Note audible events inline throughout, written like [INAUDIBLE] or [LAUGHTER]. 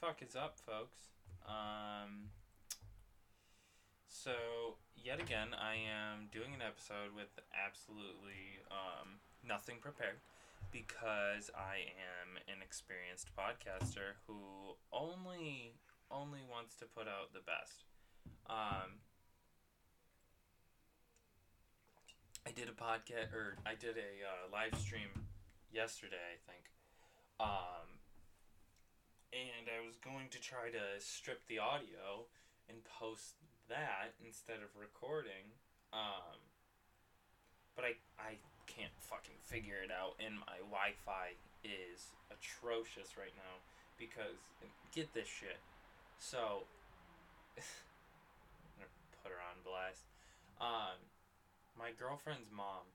fuck is up, folks? Um, so yet again, I am doing an episode with absolutely um, nothing prepared because I am an experienced podcaster who only only wants to put out the best. Um, I did a podcast or I did a uh, live stream yesterday, I think. Um, and I was going to try to strip the audio and post that instead of recording. Um, but I I can't fucking figure it out, and my Wi-Fi is atrocious right now because get this shit. So I'm [LAUGHS] gonna put her on blast. Um, my girlfriend's mom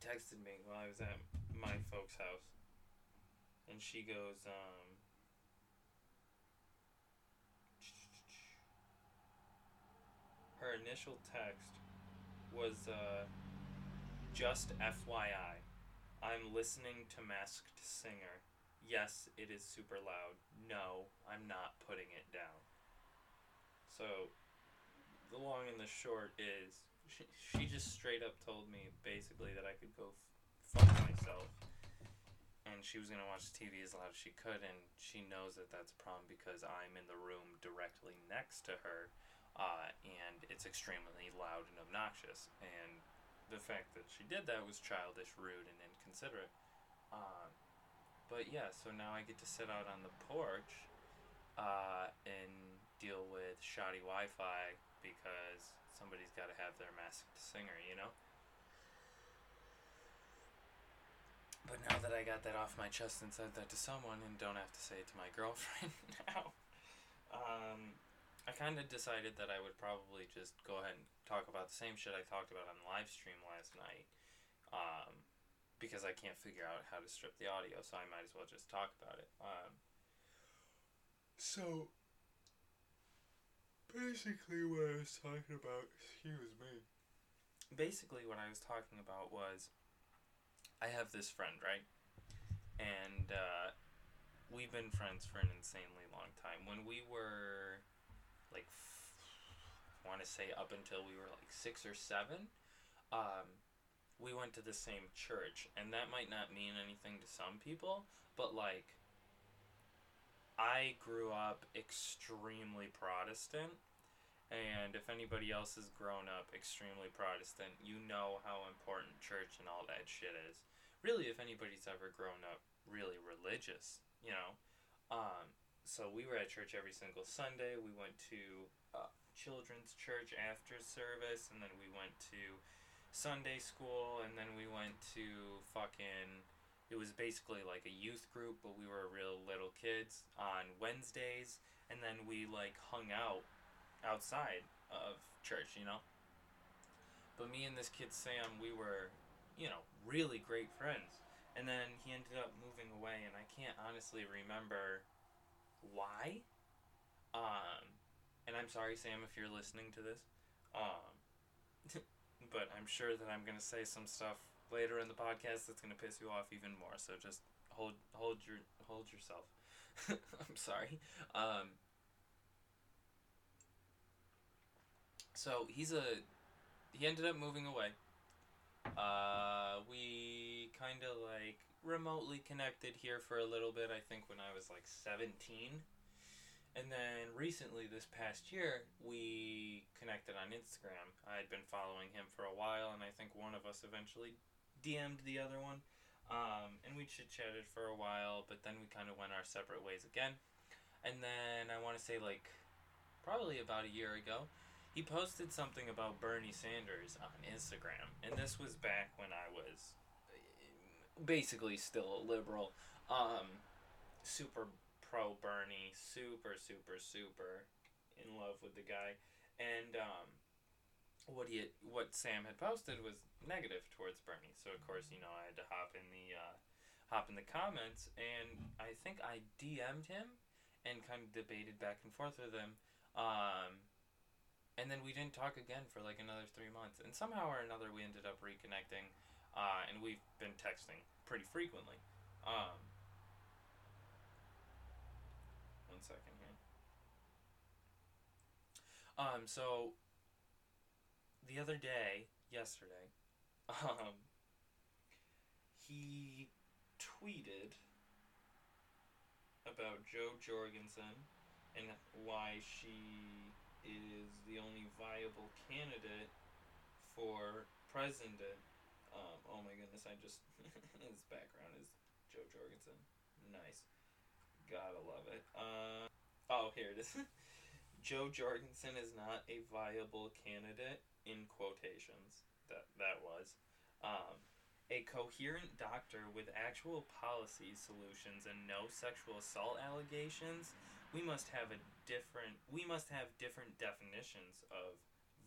texted me while I was at my folks' house, and she goes, um, her initial text was uh, just FYI. I'm listening to Masked Singer. Yes, it is super loud. No, I'm not putting it down. So, the long and the short is she, she just straight up told me basically that I could go f- fuck myself. And she was going to watch TV as loud as she could, and she knows that that's a problem because I'm in the room directly next to her uh, and it's extremely loud and obnoxious. And the fact that she did that was childish, rude, and inconsiderate. Um, but yeah, so now I get to sit out on the porch uh, and deal with shoddy Wi Fi because somebody's got to have their masked singer, you know? But now that I got that off my chest and said that to someone and don't have to say it to my [LAUGHS] girlfriend [LAUGHS] now, um, kind of decided that I would probably just go ahead and talk about the same shit I talked about on the live stream last night. Um, because I can't figure out how to strip the audio, so I might as well just talk about it. Um, so, basically, what I was talking about, excuse me. Basically, what I was talking about was I have this friend, right? And uh, we've been friends for an insanely long time. When we were like I want to say up until we were like six or seven, um, we went to the same church, and that might not mean anything to some people, but like I grew up extremely Protestant. And if anybody else has grown up extremely Protestant, you know how important church and all that shit is. Really, if anybody's ever grown up really religious, you know. Um, so we were at church every single Sunday. We went to uh, children's church after service, and then we went to Sunday school, and then we went to fucking. It was basically like a youth group, but we were real little kids on Wednesdays, and then we like hung out outside of church, you know. But me and this kid Sam, we were, you know, really great friends. And then he ended up moving away, and I can't honestly remember why. Um, and I'm sorry, Sam, if you're listening to this. Um, [LAUGHS] but I'm sure that I'm gonna say some stuff later in the podcast that's gonna piss you off even more. So just hold hold your hold yourself. [LAUGHS] I'm sorry. Um, so he's a he ended up moving away. Uh, we kind of like remotely connected here for a little bit, I think when I was like 17. And then recently, this past year, we connected on Instagram. I had been following him for a while, and I think one of us eventually DM'd the other one. Um, and we chit chatted for a while, but then we kind of went our separate ways again. And then I want to say, like, probably about a year ago, he posted something about Bernie Sanders on Instagram. And this was back when I was basically still a liberal. Um, super pro Bernie, super, super, super in love with the guy. And um, what he had, what Sam had posted was negative towards Bernie. So of course, you know, I had to hop in the uh, hop in the comments, and I think I DM'd him and kind of debated back and forth with him. Um, and then we didn't talk again for like another three months. And somehow or another, we ended up reconnecting uh, and we've been texting pretty frequently. Um, one second here. Um, so the other day, yesterday, [LAUGHS] um, he tweeted about Jo Jorgensen and why she is the only viable candidate for president. Um, oh my goodness, I just [LAUGHS] his background is Jo Jorgensen. Nice. Gotta love it. Uh, oh, here it is. [LAUGHS] Jo Jorgensen is not a viable candidate in quotations. That that was. Um, a coherent doctor with actual policy solutions and no sexual assault allegations, we must have a different we must have different definitions of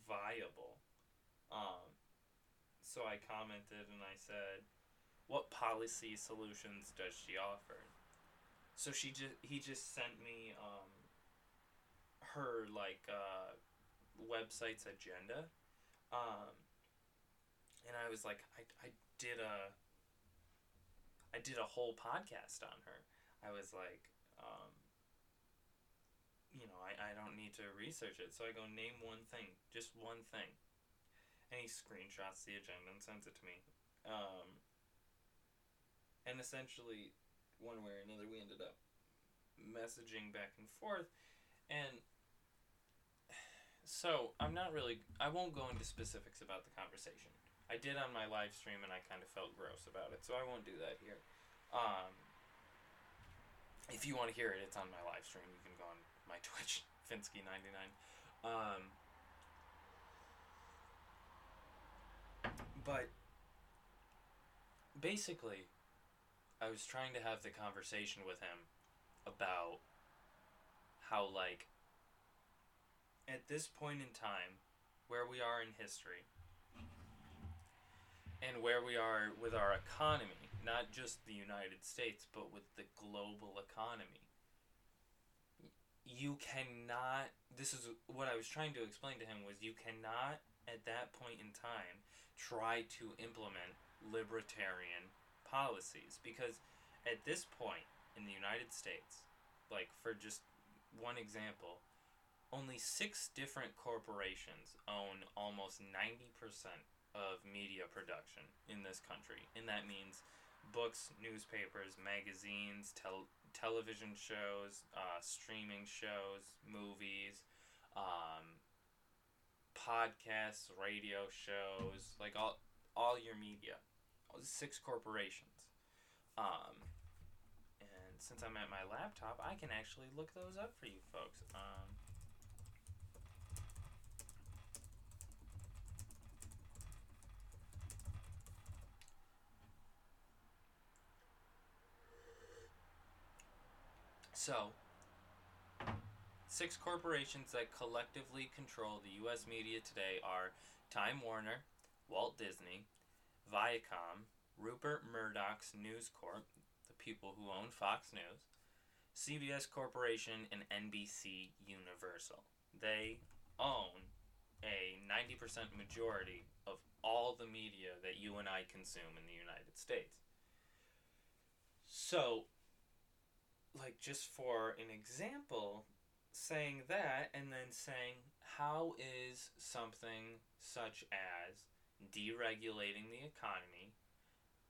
viable. Um, so I commented and I said, "What policy solutions does she offer?" So she just he just sent me um, her like uh, website's agenda, um, and I was like, I, I did a I did a whole podcast on her. I was like, um, you know, I, I don't need to research it. So I go, name one thing, just one thing. And he screenshots the agenda and sends it to me. Um, and essentially, one way or another, we ended up messaging back and forth. And so I'm not really, I won't go into specifics about the conversation I did on my live stream and I kind of felt gross about it, so I won't do that here. Um, if you want to hear it, it's on my live stream. You can go on my [LAUGHS] Twitch, Finsky99. Um, but basically, I was trying to have the conversation with him about how, like, at this point in time, where we are in history, and where we are with our economy, not just the United States, but with the global economy. You cannot, this is what I was trying to explain to him was you cannot at that point in time try to implement libertarian policies because at this point in the United States, like for just one example, only six different corporations own almost 90% of media production in this country, and that means books, newspapers, magazines, tel- television shows, uh, streaming shows, movies, um, podcasts, radio shows, like all all your media, six corporations. Um, and since I'm at my laptop, I can actually look those up for you folks. Um, So, six corporations that collectively control the U.S. media today are Time Warner, Walt Disney, Viacom, Rupert Murdoch's News Corp, the people who own Fox News, CBS Corporation, and NBC Universal. They own a 90% majority of all the media that you and I consume in the United States. So, like just for an example, saying that and then saying how is something such as deregulating the economy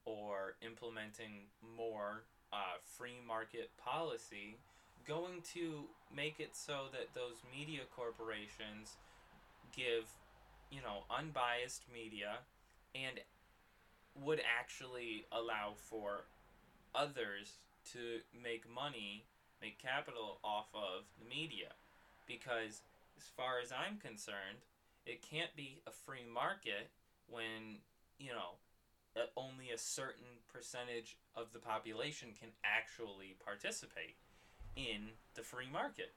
or implementing more uh, free market policy going to make it so that those media corporations give you know unbiased media and would actually allow for others to make money, make capital off of the media. Because, as far as I'm concerned, it can't be a free market when, you know, only a certain percentage of the population can actually participate in the free market.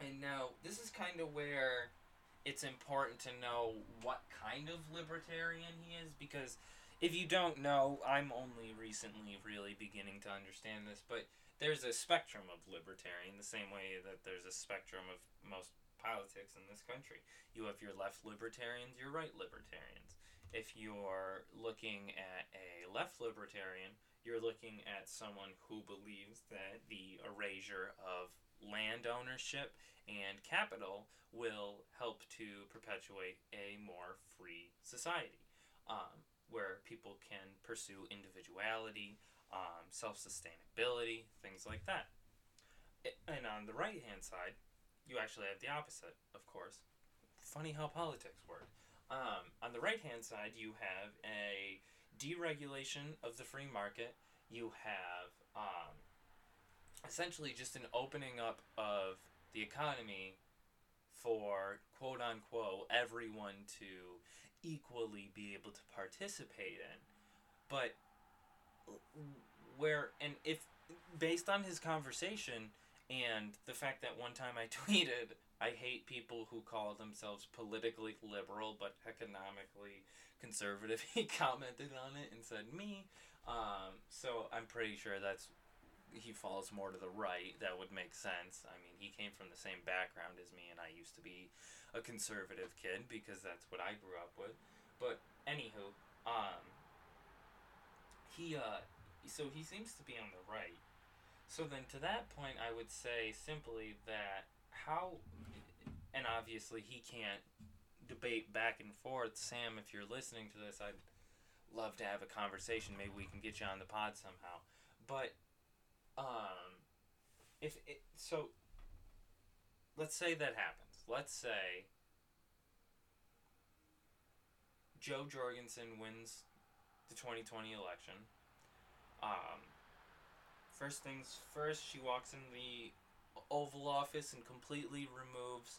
And now, this is kind of where it's important to know what kind of libertarian he is because if you don't know, I'm only recently really beginning to understand this, but there's a spectrum of libertarian the same way that there's a spectrum of most politics in this country. You have your left libertarians, your right libertarians. If you're looking at a left libertarian, you're looking at someone who believes that the erasure of land ownership and capital will help to perpetuate a more free society um, where people can pursue individuality, um, self sustainability, things like that. And on the right hand side, you actually have the opposite, of course. Funny how politics work. Um, on the right hand side, you have a deregulation of the free market. You have um, essentially just an opening up of the economy for quote unquote everyone to equally be able to participate in. But where, and if based on his conversation, and the fact that one time I [LAUGHS] tweeted, I hate people who call themselves politically liberal but economically conservative. [LAUGHS] He commented on it and said, me. Um, so I'm pretty sure that's. He falls more to the right. That would make sense. I mean, he came from the same background as me, and I used to be a conservative kid because that's what I grew up with. But anywho, um, he uh, so he seems to be on the right so then, to that point, I would say simply that how, and obviously he can't debate back and forth. Sam, if you're listening to this, I'd love to have a conversation. Maybe we can get you on the pod somehow. But, um, if it, so, let's say that happens. Let's say Jo Jorgensen wins the 2020 election. Um, First things first, she walks in the Oval Office and completely removes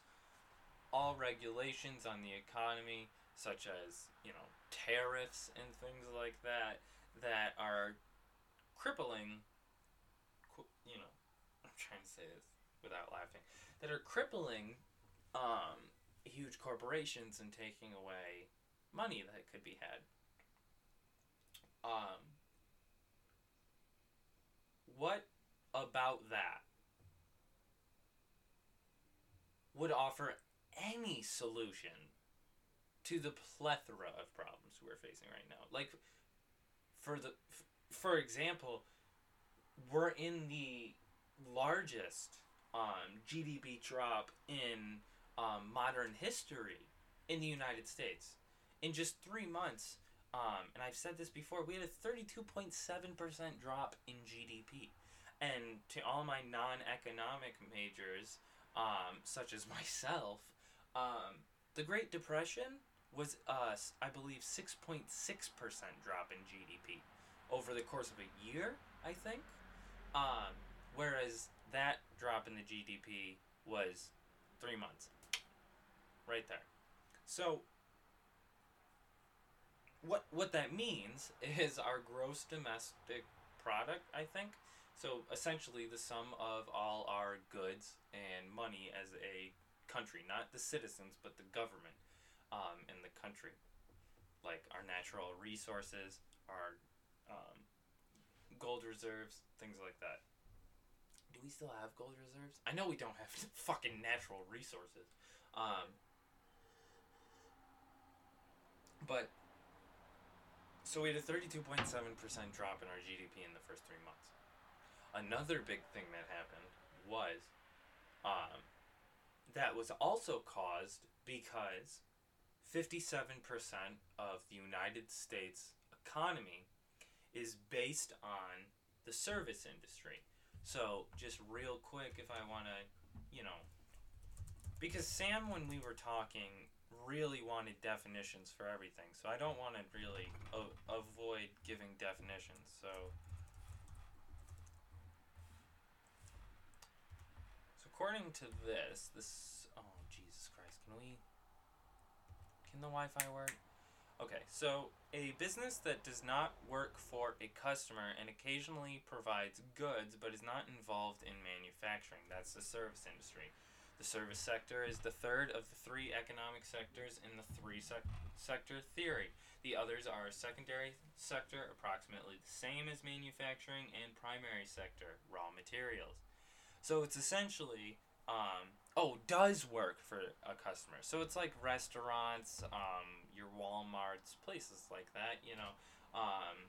all regulations on the economy, such as, you know, tariffs and things like that, that are crippling, you know, [LAUGHS] I'm trying to say this without laughing, that are crippling um, huge corporations and taking away money that could be had. Um, what about that would offer any solution to the plethora of problems we're facing right now? Like, for the, for example, we're in the largest um, GDP drop in um, modern history in the United States. In just three months, um, and I've said this before, we had a 32.7% drop in GDP. And to all my non economic majors, um, such as [LAUGHS] myself, um, the Great Depression was, uh, I believe, 6.6% drop in GDP over the course of a year, I think. Um, whereas that drop in the GDP was three months. Right there. So what what that means [LAUGHS] is our gross domestic product, I think. So essentially, the sum of all our goods and money as a country, not the citizens, but the government um, in the country, like our natural resources, our um, gold reserves, things like that. Do we still have gold reserves? I know we don't have [LAUGHS] fucking natural resources. Um, but so we had a 32.7% drop in our GDP in the first three months. Another big thing that happened was um, that was also caused because 57% of the United States economy is based on the service industry. So, just real quick, if I want to, you know, because Sam, when we were talking really wanted definitions for everything, so I don't want to really o- avoid giving definitions. So, so according to this, this oh Jesus Christ, can we? Can the Wi-Fi work? Okay, so a business that does not work for a customer and occasionally provides goods but is not involved in manufacturing. That's the service industry. The service sector is the third of the three economic sectors in the three sec- sector theory. The others are a secondary sector, approximately the same as manufacturing, and primary sector, raw materials. So it's essentially um, oh does work for a customer. So it's like restaurants, um, your WalMarts, places like that. You know, um,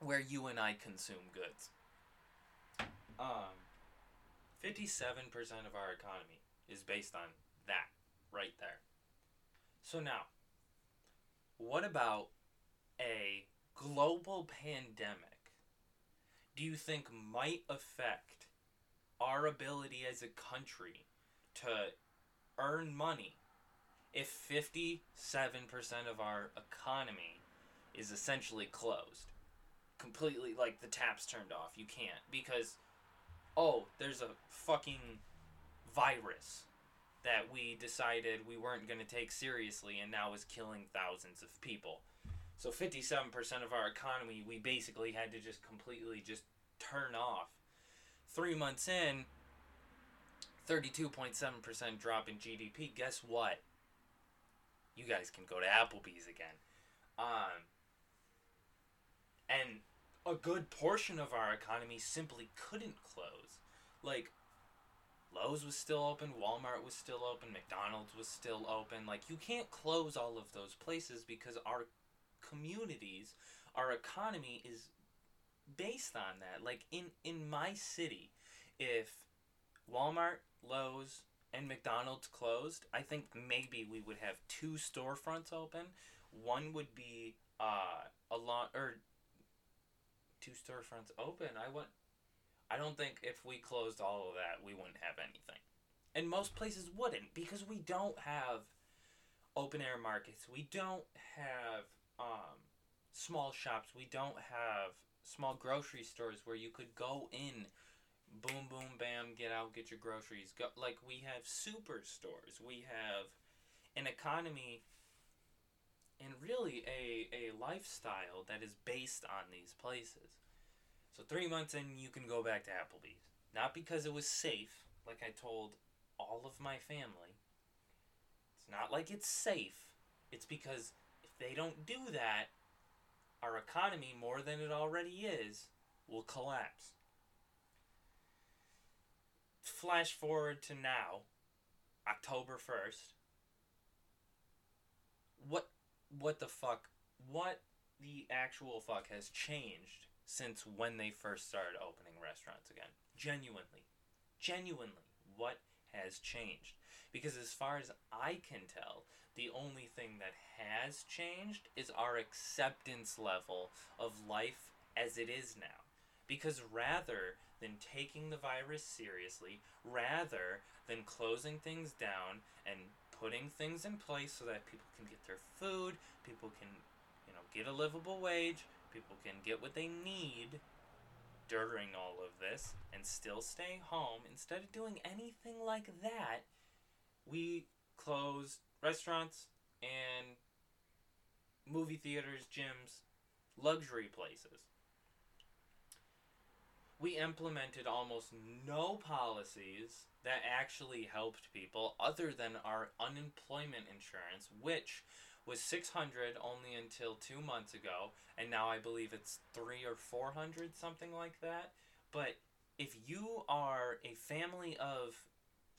where you and I consume goods. Um, 57% of our economy is based on that right there. So now, what about a global pandemic do you think might affect our ability as a country to earn money if 57% of our economy is essentially closed? Completely, like the taps turned off. You can't because, oh, there's a fucking virus that we decided we weren't going to take seriously and now is killing thousands of people. So 57% of our economy we basically had to just completely just turn off. 3 months in 32.7% drop in GDP. Guess what? You guys can go to Applebee's again. Um and a good portion of our economy simply couldn't close. Like Lowe's was still open, Walmart was still open, McDonald's was still open. Like you can't close all of those places because our communities, our economy is based on that. Like in in my city, if Walmart, Lowe's, and McDonald's closed, I think maybe we would have two storefronts open. One would be uh a lot or two storefronts open. I want I don't think if we closed all of that, we wouldn't have anything. And most places wouldn't because we don't have open air markets. We don't have um, small shops. We don't have small grocery stores where you could go in, boom, boom, bam, get out, get your groceries. Go like we have superstores. We have an economy and really a, a lifestyle that is based on these places. So three months in, you can go back to Applebee's. Not because it was safe, like I told all of my family. It's not like it's safe. It's because if they don't do that, our economy, more than it already is, will collapse. Flash forward to now, October 1st. What what the fuck? What the actual fuck has changed since when they first started opening restaurants again. Genuinely. Genuinely. What has changed? Because as far as I can tell, the only thing that has changed is our acceptance level of life as it is now. Because rather than taking the virus seriously, rather than closing things down and putting things in place so that people can get their food, people can, you know, get a livable wage, people can get what they need during all of this and still stay home, instead of doing anything like that, we closed restaurants and movie theaters, gyms, luxury places. We implemented almost no policies that actually helped people other than our unemployment insurance, which was 600 only until two months ago, and now I believe it's three or 400, something like that. But if you are a family of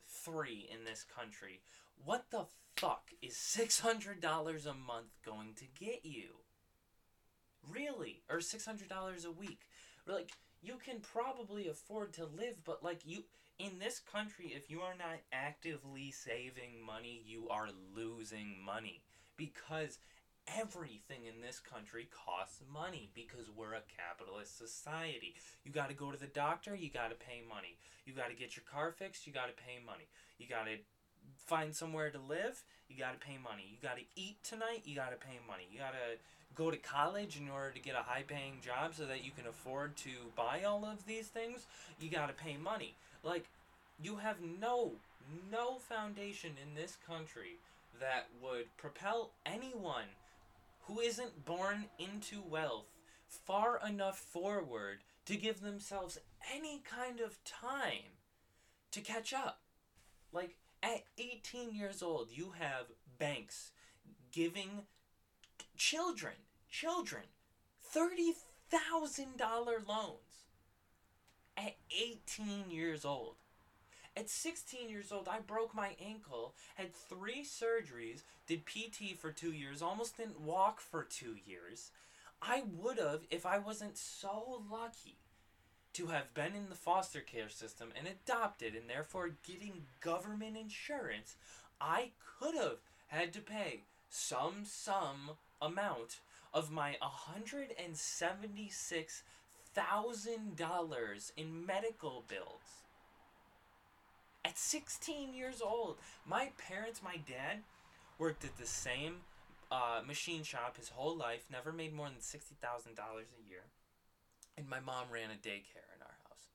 three in this country, what the fuck is $600 a month going to get you? Really? Or $600 a week? Like, you can probably afford to live, but like, you in this country, if you are not actively saving money, you are losing money because everything in this country costs money because we're a capitalist society. You got to go to the doctor, you got to pay money. You got to get your car fixed, you got to pay money. You got to find somewhere to live, you got to pay money. You got to eat tonight, you got to pay money. You got to go to college in order to get a high paying job so that you can afford to buy all of these things, you got to pay money. Like you have no no foundation in this country that would propel anyone who isn't born into wealth far enough forward to give themselves any kind of time to catch up. Like, at 18 years old, you have banks giving children, children, $30,000 loans. at 18 years old. At 16 years old, I broke my ankle, had three surgeries, did PT for two years, almost didn't walk for two years. I would have if I wasn't so lucky to have been in the foster care system and adopted and therefore getting government insurance. I could have had to pay some some amount of my $176,000 in medical bills. At 16 years old, my parents, my dad, worked at the same uh, machine shop his whole life, never made more than $60,000 a year. And my mom ran a daycare in our house.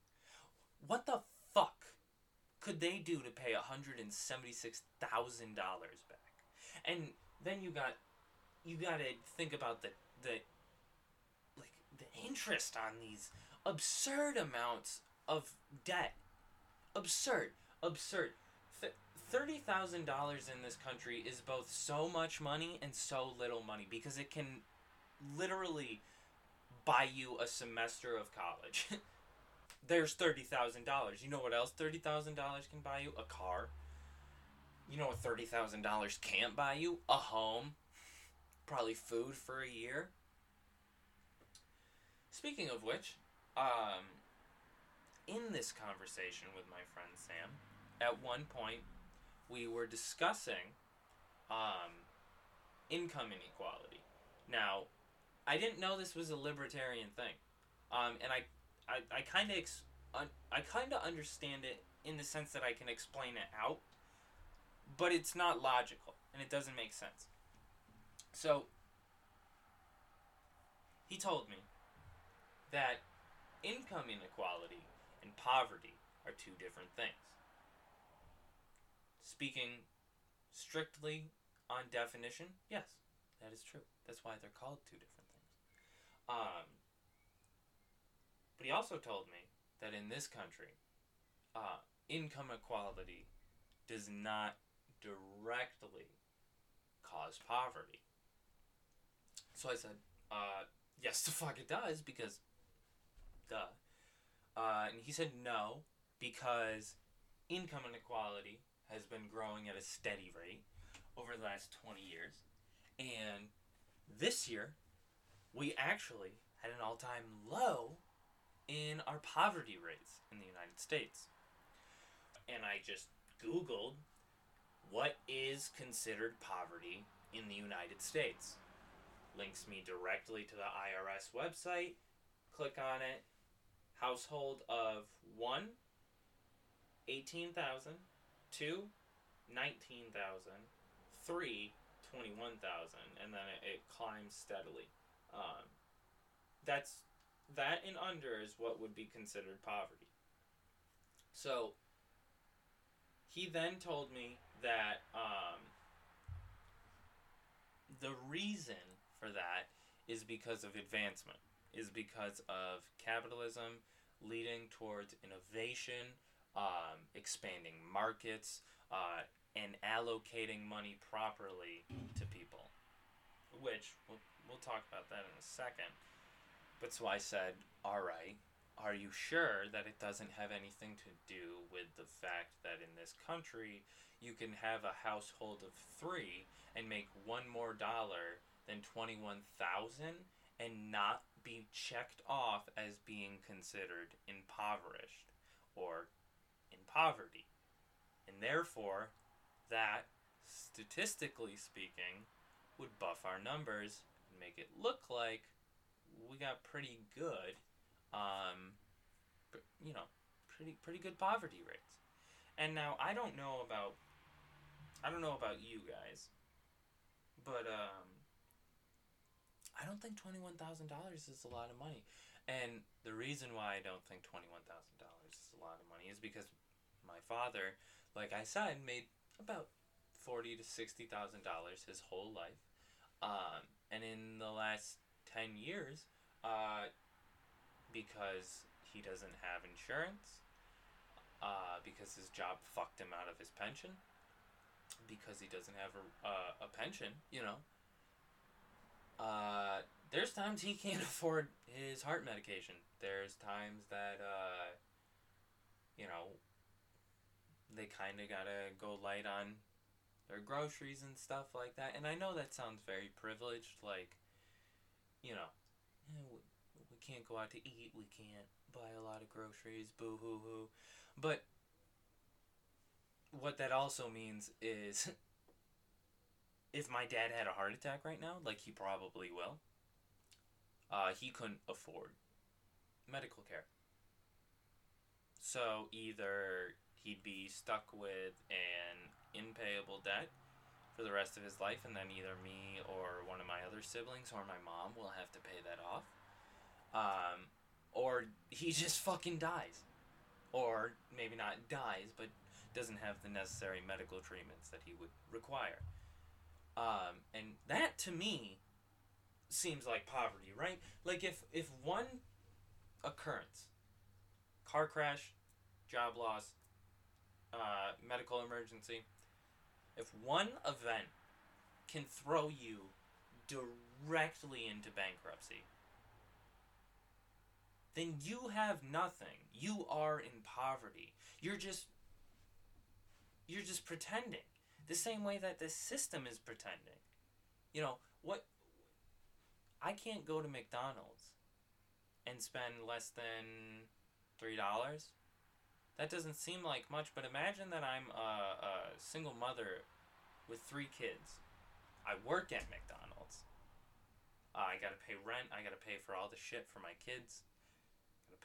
What the fuck could they do to pay $176,000 back? And then you got you got to think about the the like the interest on these absurd amounts of debt. Absurd, absurd. Thirty thousand dollars in this country is both so much money and so little money because it can literally buy you a semester of college. [LAUGHS] There's thirty thousand dollars. You know what else thirty thousand dollars can buy you? A car. You know what thirty thousand dollars can't buy you? A home. Probably food for a year. Speaking of which, um, in this conversation with my friend Sam, at one point we were discussing um, income inequality. Now, I didn't know this was a libertarian thing, um, and I, I, I kind of ex- un- I kind of understand it in the sense that I can explain it out, but it's not logical and it doesn't make sense. So, he told me that income inequality and poverty are two different things speaking strictly on definition, yes, that is true. That's why they're called two different things. Um, but he also told me that in this country, uh, income equality does not directly cause poverty. So I said, uh, yes, [LAUGHS] the fuck it does, because, duh. Uh, and he said no, because income inequality has been growing at a steady rate over the last 20 years. And this year, we actually had an all time low in our poverty rates in the United States. And I just Googled what is considered poverty in the United States. Links me directly to the IRS website. Click on it. Household of one, 18,000 two, 19,000, three, 21,000, and then it, it climbs steadily. Um, that's that and under is what would be considered poverty. So he then told me that um, the reason for that is because of advancement, is because of capitalism leading towards innovation um, expanding markets, uh, and allocating money properly to people. Which we'll, we'll talk about that in a second. But so I said, all right, are you sure that it doesn't have anything to do with the fact that in this country you can have a household of three and make one more dollar than 21,000 and not be checked off as being considered impoverished or in poverty. And therefore, that, statistically speaking, would buff our numbers and make it look like we got pretty good, um, you know, pretty pretty good poverty rates. And now I don't know about I don't know about you guys, but um, I don't think twenty one thousand dollars is a lot of money. And the reason why I don't think twenty one thousand dollars is a lot of money is because my father, like I said, made about forty to sixty thousand dollars his whole life, um, and in the last ten years, uh, because he doesn't have insurance, uh, because his job fucked him out of his pension, because he doesn't have a, uh, a pension, you know. Uh, there's times he can't [LAUGHS] afford his heart medication. There's times that, uh, you know, they kind of gotta go light on their groceries and stuff like that. And I know that sounds very privileged, like, you know, we, we can't go out to eat, we can't buy a lot of groceries, boo hoo hoo. But what that also means is [LAUGHS] if my dad had a heart attack right now, like he probably will, uh, he couldn't afford medical care. So either he'd be stuck with an impayable debt for the rest of his life, and then either me or one of my other siblings or my mom will have to pay that off. Um, or he just fucking dies. Or maybe not dies, but doesn't have the necessary medical treatments that he would require. Um, and that to me seems like poverty, right? Like if if one occurrence, car crash, job loss, uh, medical emergency, if one event can throw you directly into bankruptcy, then you have nothing. You are in poverty. You're just you're just pretending. The same way that the system is pretending. You know, what I can't go to McDonald's and spend less than $3 that doesn't seem like much, but imagine that I'm a, a single mother with three kids. I work at McDonald's. Uh, I gotta pay rent. I gotta pay for all the shit for my kids.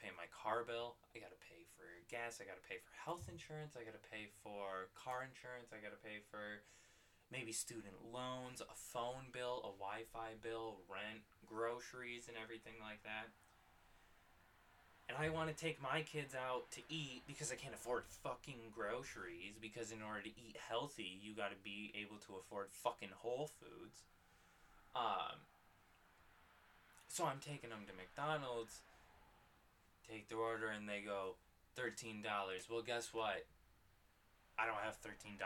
Pay my car bill. I gotta pay for gas. I gotta pay for health insurance. I gotta pay for car insurance. I gotta pay for maybe student loans, a phone bill, a Wi Fi bill, rent, groceries, and everything like that and I want to take my kids out to eat because I can't afford fucking groceries because in order to eat healthy, you got to be able to afford fucking Whole Foods. Um so I'm taking them to McDonald's, take their order and they go $13. Well, guess what? I don't have $13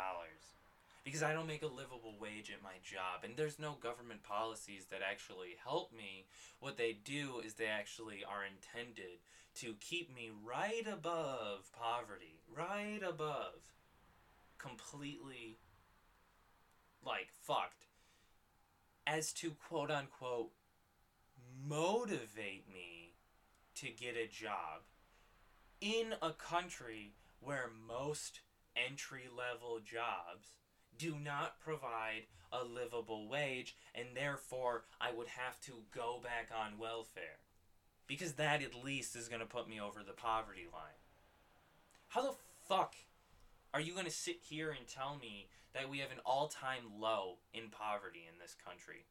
because I don't make a livable wage at my job and there's no government policies that actually help me. What they do is they actually are intended to keep me right above poverty, right above completely like fucked as to quote unquote motivate me to get a job in a country where most entry level jobs do not provide a livable wage and therefore I would have to go back on welfare because that at least is going to put me over the poverty line. How the fuck are you going to sit here and tell me that we have an all time low in poverty in this country?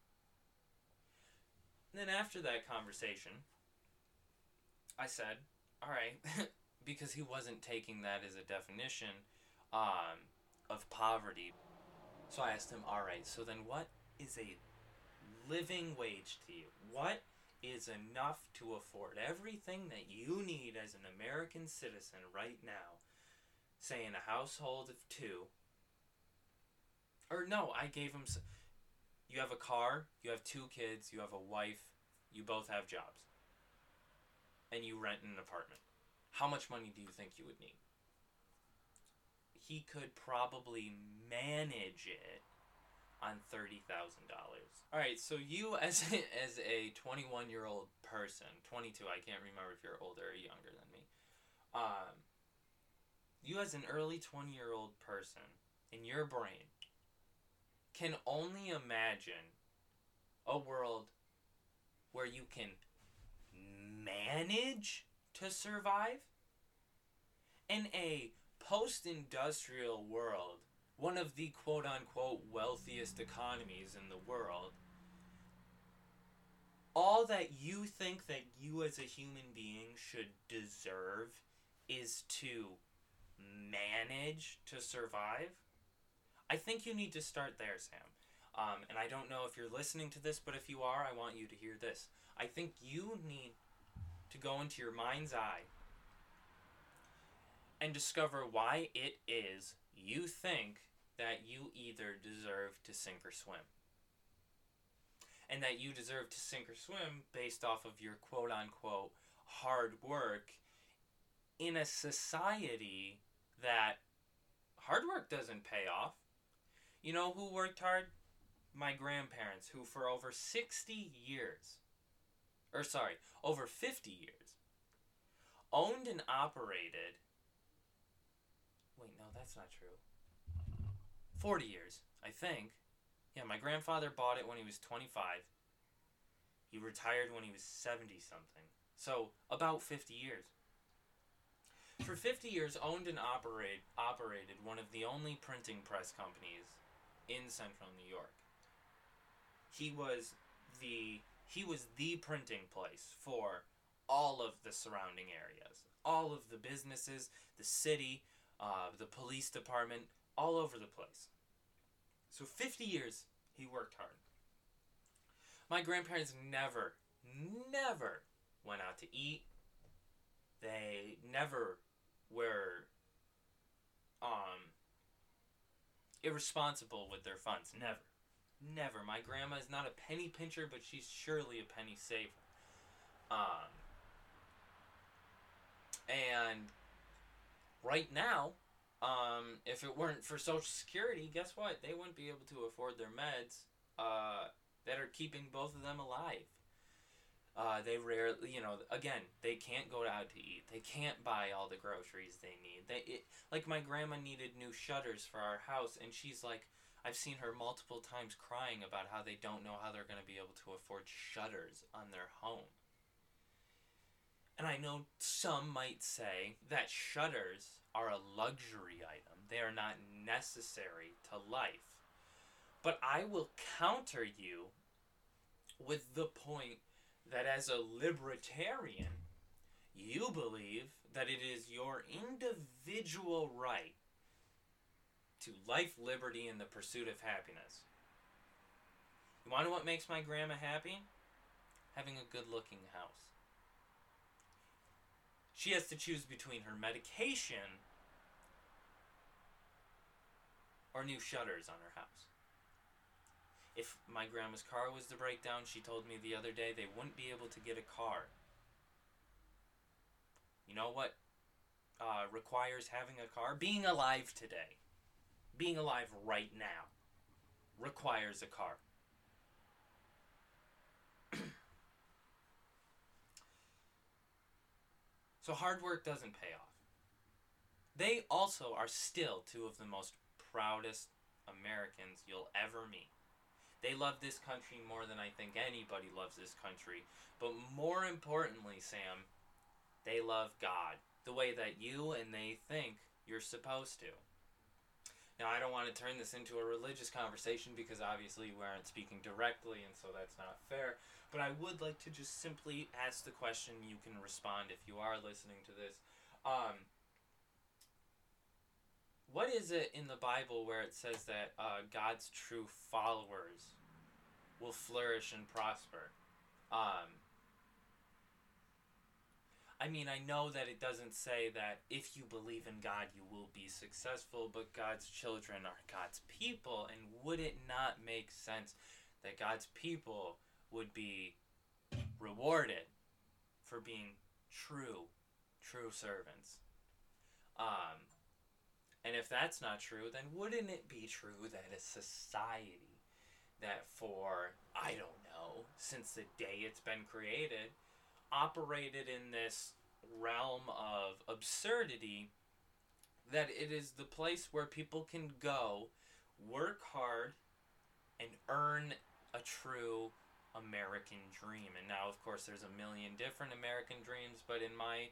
And then after that conversation, I said, all right, [LAUGHS] because he wasn't taking that as a definition um, of poverty. So I asked him, all right, so then what is a living wage to you? What is enough to afford everything that you need as an American citizen right now. Say in a household of two. Or no, I gave him. You have a car, you have two kids, you have a wife, you both have jobs. And you rent an apartment. How much money do you think you would need? He could probably manage it on thirty thousand dollars. All right, so you as a, as a twenty one year old person, twenty two, I can't remember if you're older or younger than me. Um, you as an early twenty year old person in your brain can only imagine a world where you can manage to survive in a post industrial world one of the quote unquote wealthiest economies in the world, all that you think that you as a human being should deserve is to manage to survive, I think you need to start there, Sam. Um, and I don't know if you're listening to this, but if you are, I want you to hear this. I think you need to go into your mind's eye and discover why it is you think that you either deserve to sink or swim. and that you deserve to sink or swim based off of your quote unquote hard work in a society that hard work doesn't pay off. You know who worked hard? My grandparents, who for over 60 years, or sorry, over 50 years, owned and operated. Wait, no, that's not true. 40 years, I think. Yeah, my grandfather bought it when he was 25. He retired when he was 70 something. So, about 50 years. For 50 years, owned and operate, operated one of the only printing press companies in central New York. He was the he was the printing place for all of the surrounding areas, all of the businesses, the city, uh, the police department, all over the place. So 50 years he worked hard. My grandparents never, never went out to eat. They never were um irresponsible with their funds. Never. Never. My grandma is not a penny pincher, but she's surely a penny saver. Um and right now, um, if it weren't for Social Security, guess what? They wouldn't be able to afford their meds uh, that are keeping both of them alive. Uh, they rarely, you know, again, they can't go out to eat. They can't buy all the groceries they need. They it, like my grandma needed new shutters for our house, and she's like, I've seen her multiple times crying about how they don't know how they're going to be able to afford shutters on their home. And I know some might say that shutters are a luxury item. They are not necessary to life. But I will counter you with the point that as a libertarian, you believe that it is your individual right to life, liberty, and the pursuit of happiness. You want to know what makes my grandma happy? Having a good looking house. She has to choose between her medication or new shutters on her house. If my grandma's car was to break down, she told me the other day they wouldn't be able to get a car. You know what uh, requires having a car? Being alive today. Being alive right now requires a car. [CLEARS THROAT] so hard work doesn't pay off. They also are still two of the most proudest Americans you'll ever meet. They love this country more than I think anybody loves this country. But more importantly, Sam, they love God the way that you and they think you're supposed to. Now, I don't want to turn this into a religious conversation because obviously we aren't speaking directly, and so that's not fair. But I would like to just simply ask the question. You can respond if you are listening to this. Um, what is it in the Bible where it says that uh, God's true followers will flourish and prosper. Um, I mean, I know that it doesn't say that if you believe in God, you will be successful, but God's children are God's people, and would it not make sense that God's people would be rewarded for being true, true servants? Um, and if that's not true, then wouldn't it be true that a society that for, I don't know, since the day it's been created, operated in this realm of absurdity that it is the place where people can go, work hard, and earn a true American dream. And now, of course, there's a million different American dreams, but in my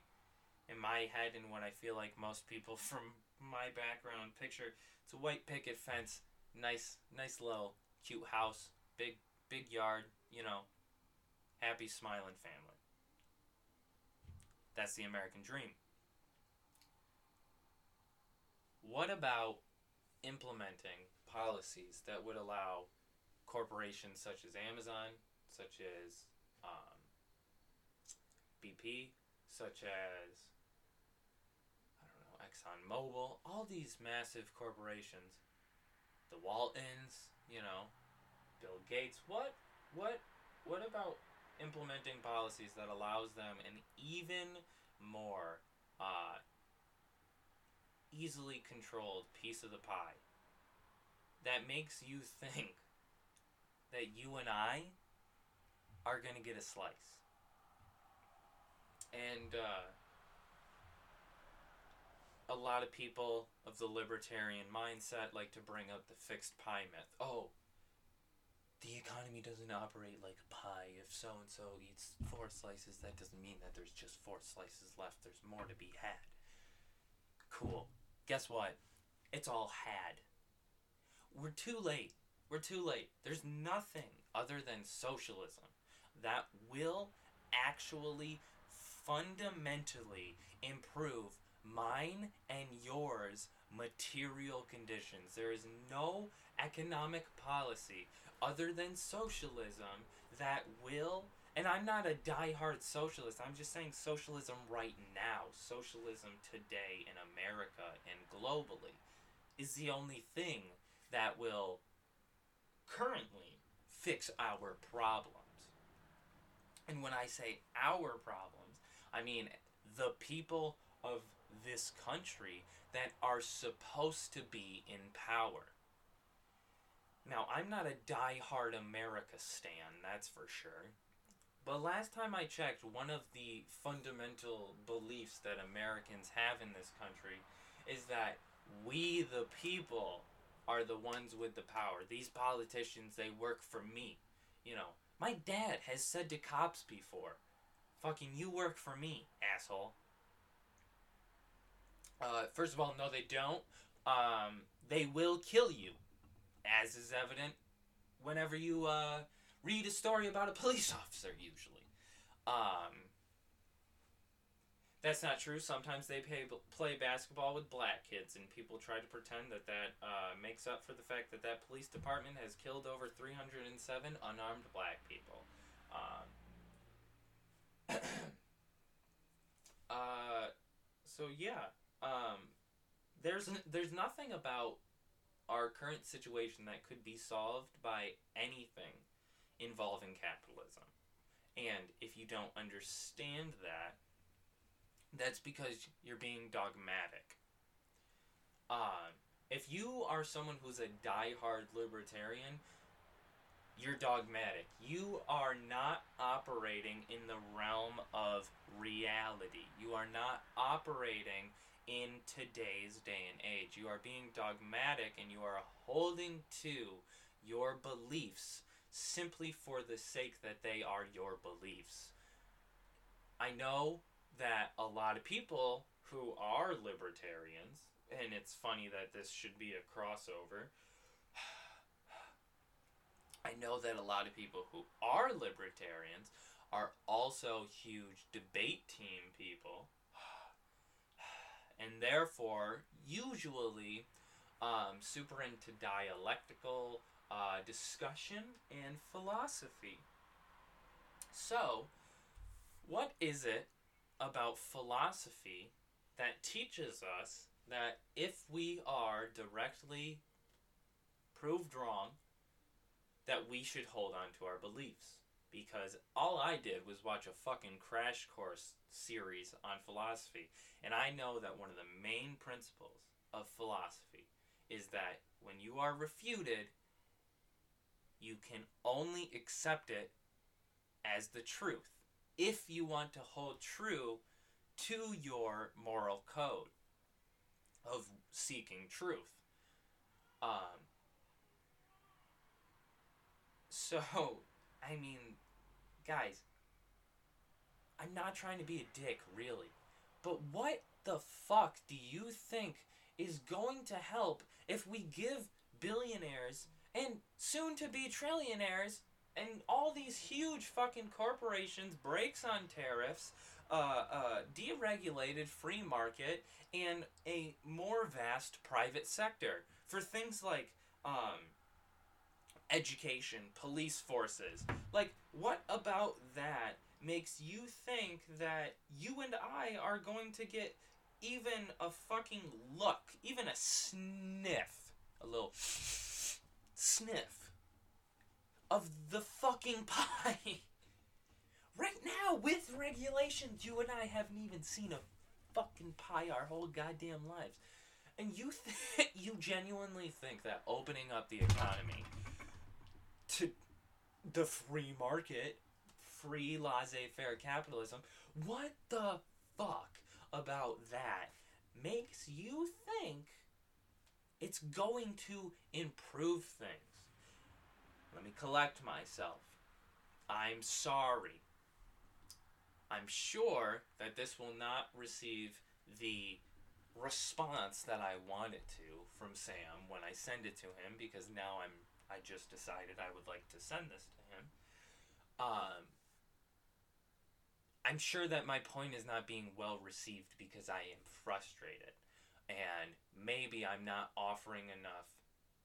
in my head and what I feel like most people [LAUGHS] from my background picture, it's a white picket fence, nice, nice little cute house, big big yard, you know, happy smiling family. That's the American dream. What about implementing policies that would allow corporations such as Amazon, such as um, BP, such as I don't know ExxonMobil, all these massive corporations, the Waltons, you know, Bill Gates. What what what about implementing policies that allows them an even more uh, easily controlled piece of the pie that makes you [LAUGHS] think that you and I are going to get a slice. And uh, a lot of people of the libertarian mindset like to bring up the fixed pie myth. Oh, the economy doesn't operate like a pie. If so and so eats four slices, that doesn't mean that there's just four slices left. There's more to be had. Cool. Guess what? It's all had. We're too late. We're too late. There's nothing other than socialism that will actually fundamentally improve mine and yours material conditions. There is no economic policy other than socialism that will and I'm not a die-hard socialist. I'm just saying socialism right now, socialism today in America and globally is the only thing that will currently fix our problems. And when I say our problems, I mean the people of this country that are supposed to be in power. Now, I'm not a die-hard America stan, that's for sure. But last time I checked, one of the fundamental beliefs that Americans have in this country is that we, the people, are the ones with the power. These politicians, they work for me. You know, my dad has said to cops before, fucking, you work for me, asshole. Uh, first of all, no, they don't. Um, they will kill you as is evident whenever you uh, read a story about a police [LAUGHS] officer, usually. Um, that's not true. Sometimes they pay, play basketball with black kids, and people try to pretend that that uh, makes up for the fact that that police department has killed over 307 unarmed black people. Um, [COUGHS] uh, so yeah, um, there's there's nothing about our current situation that could be solved by anything involving capitalism. And if you don't understand that, that's because you're being dogmatic. Uh, if you are someone who's a die-hard libertarian, you're dogmatic. You are not operating in the realm of reality. You are not operating in today's day and age. You are being dogmatic and you are holding to your beliefs simply for the sake that they are your beliefs. I know that a lot of people who are libertarians, and it's funny that this should be a crossover. [SIGHS] I know that a lot of people who are libertarians are also huge debate team people and therefore usually um, super into dialectical uh, discussion and philosophy. So, what is it about philosophy that teaches us that if we are directly proved wrong, that we should hold on to our beliefs? Because all I did was watch a fucking crash course series on philosophy. And I know that one of the main principles of philosophy is that when you are refuted, you can only accept it as the truth if you want to hold true to your moral code of seeking truth. Um, so, I mean, guys, I'm not trying to be a dick, really. But what the fuck do you think is going to help if we give billionaires and soon to be trillionaires and all these huge fucking corporations breaks on tariffs, uh, uh, deregulated free market, and a more vast private sector for things like um, education, police forces. Like, what about that makes you think that you and I are going to get even a fucking look, even a sniff, a little sniff of the fucking [LAUGHS] pie. right now, with regulations, you and I haven't even seen a fucking pie our whole goddamn lives. And you [LAUGHS] th- you genuinely think that opening up the economy the free market, free laissez-faire capitalism, what the fuck about that makes you think it's going to improve things? Let me collect myself. I'm sorry. I'm sure that this will not receive the response that I want it to from Sam when I send it to him because now I'm I just decided I would like to send this to him. Um I'm sure that my point is not being well received because I am frustrated and maybe I'm not offering enough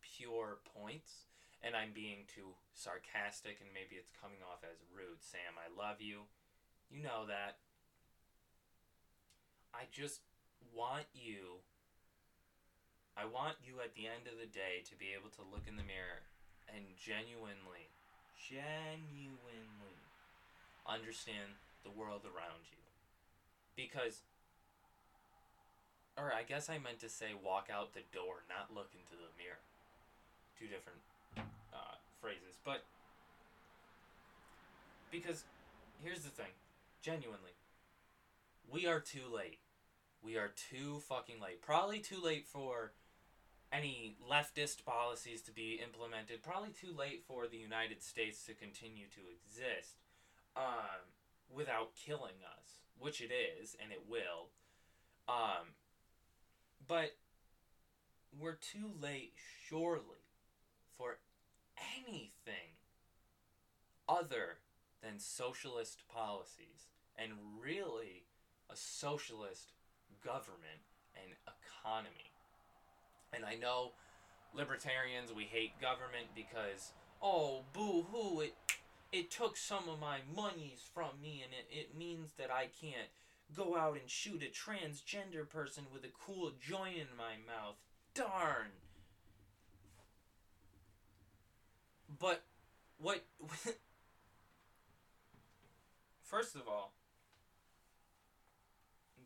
pure points and I'm being too sarcastic and maybe it's coming off as rude. Sam, I love you. You know that. I just want you. I want you at the end of the day to be able to look in the mirror and genuinely, genuinely understand the world around you. Because, or I guess I meant to say walk out the door, not look into the mirror. Two different uh, phrases. But, because here's the thing genuinely, we are too late. We are too fucking late. Probably too late for any leftist policies to be implemented. Probably too late for the United States to continue to exist um, without killing us, which it is, and it will. Um, but we're too late, surely, for anything other than socialist policies and really a socialist government and economy. And I know libertarians, we hate government because, oh, boo hoo, it, it took some of my monies from me and it, it means that I can't go out and shoot a transgender person with a cool joint in my mouth. Darn! But what. [LAUGHS] First of all,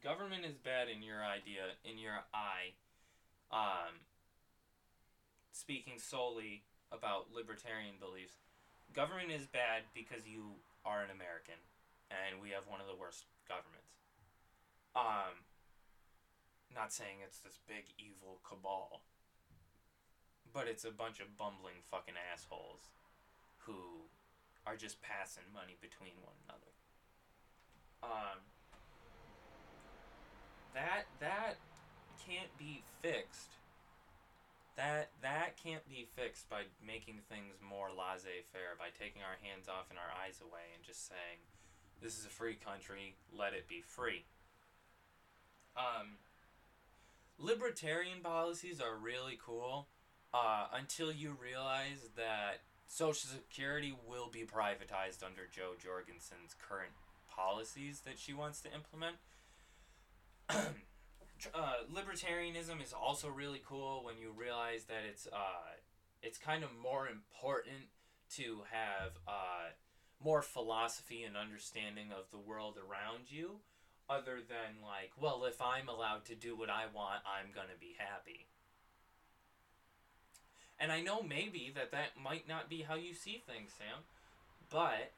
government is bad in your idea, in your eye. Um, speaking solely about libertarian beliefs, government is bad because you are an American, and we have one of the worst governments. Um, not saying it's this big evil cabal, but it's a bunch of bumbling fucking assholes who are just passing money between one another. Um, that that can't be fixed. That that can't be fixed by making things more laissez-faire, by taking our hands off and our eyes away and just saying, "This is a free country. Let it be free." Um, libertarian policies are really cool uh, until you realize that Social Security will be privatized under Jo Jorgensen's current policies that she wants to implement. [CLEARS THROAT] uh, libertarianism is also really cool when you realize that it's uh, it's kind of more important to have uh, more philosophy and understanding of the world around you, other than like, well, if I'm allowed to do what I want, I'm gonna be happy. And I know maybe that that might not be how you see things, Sam, but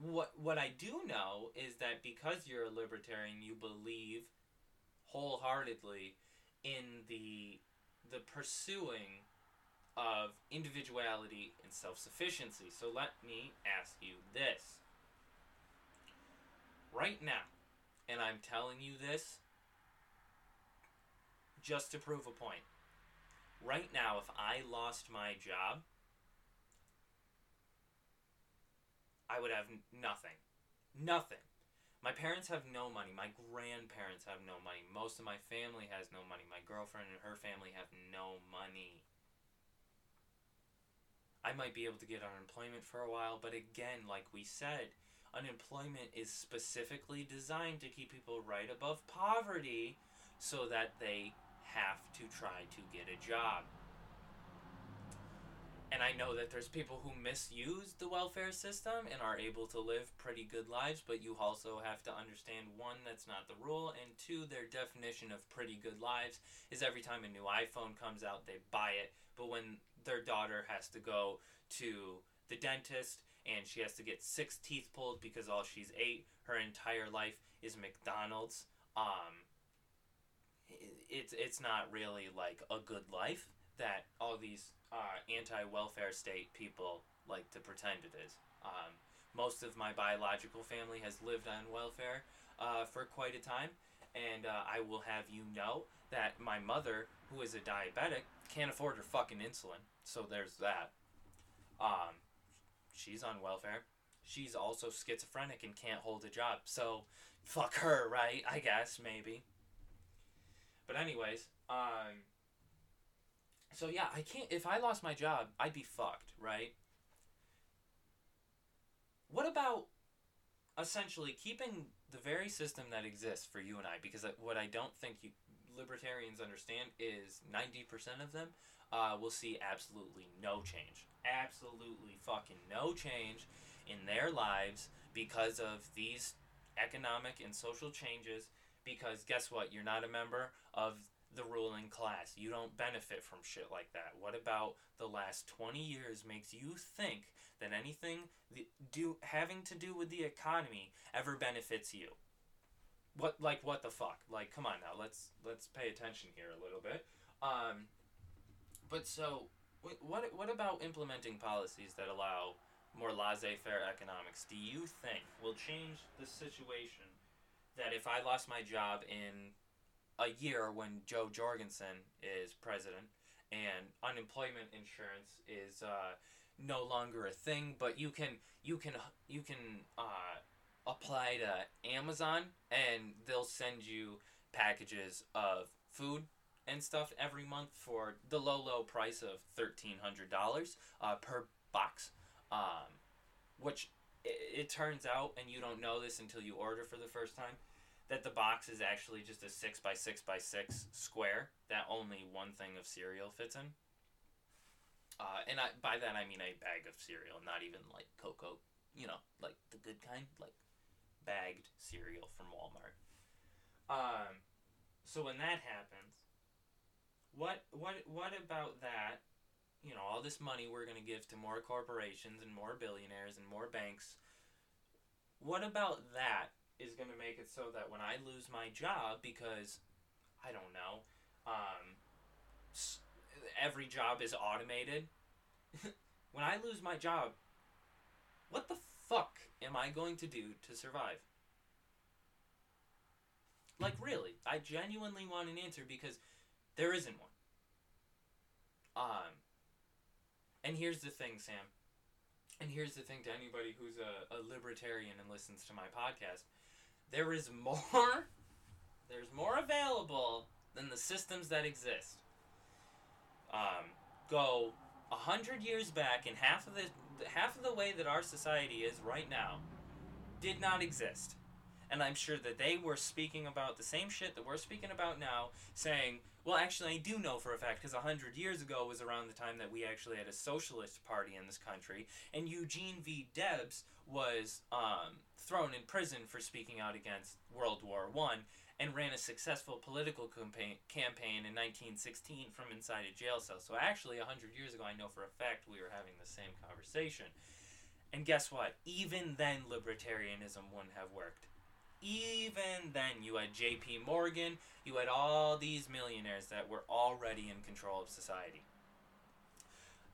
what what I do know is that because you're a libertarian, you believe wholeheartedly in the the pursuing of individuality and self-sufficiency. So let me ask you this. Right now, and I'm telling you this just to prove a point. Right now, if I lost my job, I would have nothing. Nothing. My parents have no money. My grandparents have no money. Most of my family has no money. My girlfriend and her family have no money. I might be able to get unemployment for a while, but again, like we said, unemployment is specifically designed to keep people right above poverty so that they have to try to get a job. And I know that there's people who misuse the welfare system and are able to live pretty good lives, but you also have to understand one, that's not the rule, and two, their definition of pretty good lives is every time a new iPhone comes out, they buy it, but when their daughter has to go to the dentist and she has to get six teeth pulled because all she's ate her entire life is McDonald's, um, it's it's not really like a good life that all these uh, anti-welfare state people like to pretend it is. Um, most of my biological family has lived on welfare uh, for quite a time, and uh, I will have you know that my mother, who is a diabetic, can't afford her fucking insulin. So there's that. Um, she's on welfare. She's also schizophrenic and can't hold a job. So fuck her, right? I guess maybe. But anyways, um, so yeah, I can't. If I lost my job, I'd be fucked, right? What about essentially keeping the very system that exists for you and I? Because what I don't think you libertarians understand is ninety percent of them uh, will see absolutely no change, absolutely fucking no change in their lives because of these economic and social changes. Because guess what? You're not a member of the ruling class. You don't benefit from shit like that. What about the last 20 years makes you think that anything do having to do with the economy ever benefits you? What like what the fuck? Like come on now, let's let's pay attention here a little bit. Um but so what what about implementing policies that allow more laissez-faire economics do you think will change the situation that if I lost my job in a year when Jo Jorgensen is president and unemployment insurance is uh, no longer a thing, but you can you can you can uh, apply to Amazon and they'll send you packages of food and stuff every month for the low low price of thirteen hundred dollars uh, per box, um, which it, it turns out, and you don't know this until you order for the first time that the box is actually just a six by six by six square that only one thing of cereal fits in. Uh, and I, by that I mean a bag of cereal, not even like cocoa, you know, like the good kind, like bagged cereal from Walmart. Um, so when that happens, what what what about that? You know, all this money we're gonna give to more corporations and more billionaires and more banks. What about that is going to make it so that when I lose my job, because I don't know, um, every job is automated. [LAUGHS] when I lose my job, what the fuck am I going to do to survive? Like, [LAUGHS] really, I genuinely want an answer because there isn't one. Um, and here's the thing, Sam. And here's the thing to anybody who's a, a libertarian and listens to my podcast there is more there's more available than the systems that exist. Um, go a hundred years back, and half of the half of the way that our society is right now did not exist. And I'm sure that they were speaking about the same shit that we're speaking about now, saying, well, actually, I do know for a fact, because 100 years ago was around the time that we actually had a socialist party in this country, and Eugene V. Debs was um, thrown in prison for speaking out against World War One and ran a successful political campaign, campaign in 1916 from inside a jail cell. So actually, 100 years ago, I know for a fact we were having the same conversation. And guess what? Even then, libertarianism wouldn't have worked. Even then, you had J.P. Morgan, you had all these millionaires that were already in control of society.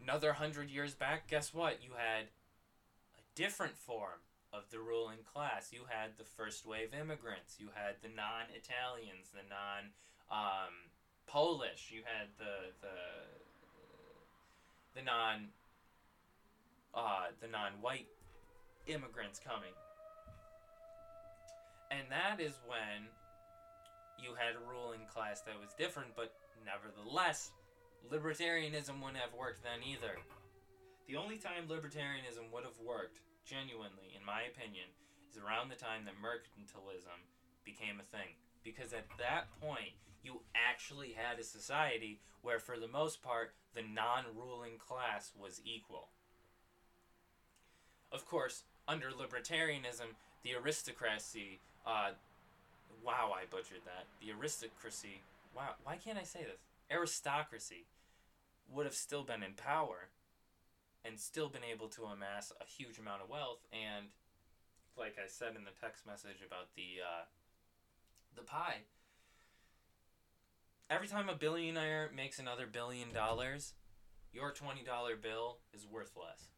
Another hundred years back, guess what? You had a different form of the ruling class. You had the first wave immigrants. You had the non-Italians, the non um, Polish. You had the the the non uh, the non-white immigrants coming. And that is when you had a ruling class that was different, but nevertheless, libertarianism wouldn't have worked then either. The only time libertarianism would have worked genuinely, in my opinion, is around the time that mercantilism became a thing. Because at that point, you actually had a society where, for the most part, the non ruling class was equal. Of course, under libertarianism, the aristocracy, uh, wow, I butchered that. The aristocracy, wow, why can't I say this? Aristocracy would have still been in power and still been able to amass a huge amount of wealth and like I said in the text message about the uh, the pie every time a billionaire makes another billion dollars your $20 bill is worth less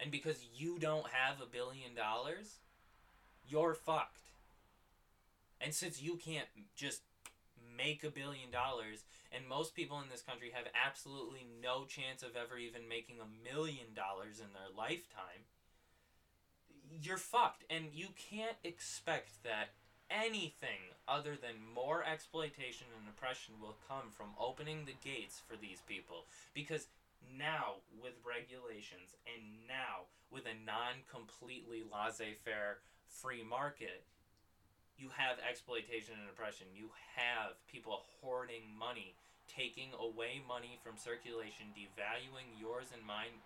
and because you don't have a billion dollars you're fucked and since you can't just make a billion dollars and most people in this country have absolutely no chance of ever even making a million dollars in their lifetime, you're fucked. And you can't expect that anything other than more exploitation and oppression will come from opening the gates for these people. Because now, with regulations, and now with a non completely laissez faire free market, you have exploitation and oppression. You have people hoarding money taking away money from circulation, devaluing yours and mine,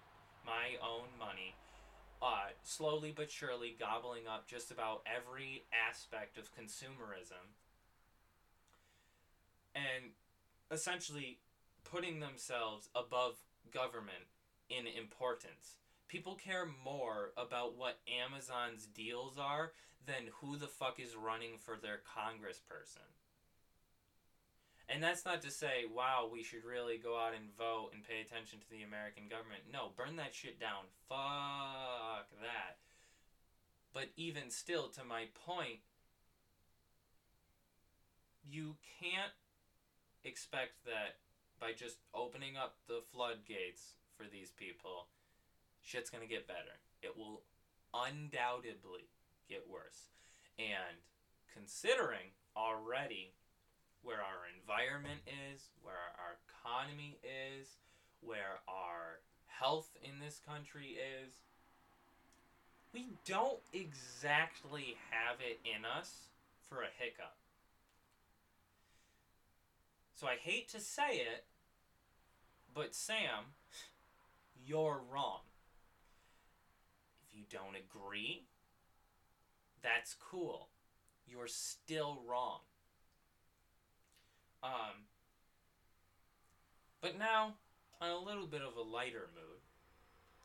my own money, uh, slowly but surely gobbling up just about every aspect of consumerism, and essentially putting themselves above government in importance. People care more about what Amazon's deals are than who the fuck is running for their congressperson. And that's not to say, wow, we should really go out and vote and pay attention to the American government. No, burn that shit down. Fuck that. But even still, to my point, you can't expect that by just opening up the floodgates for these people, shit's gonna get better. It will undoubtedly get worse. And considering already where our environment is, where our economy is, where our health in this country is. We don't exactly have it in us for a hiccup. So I hate to say it, but Sam, you're wrong. You don't agree, that's cool. You're still wrong. Um, but now, on a little bit of a lighter mood,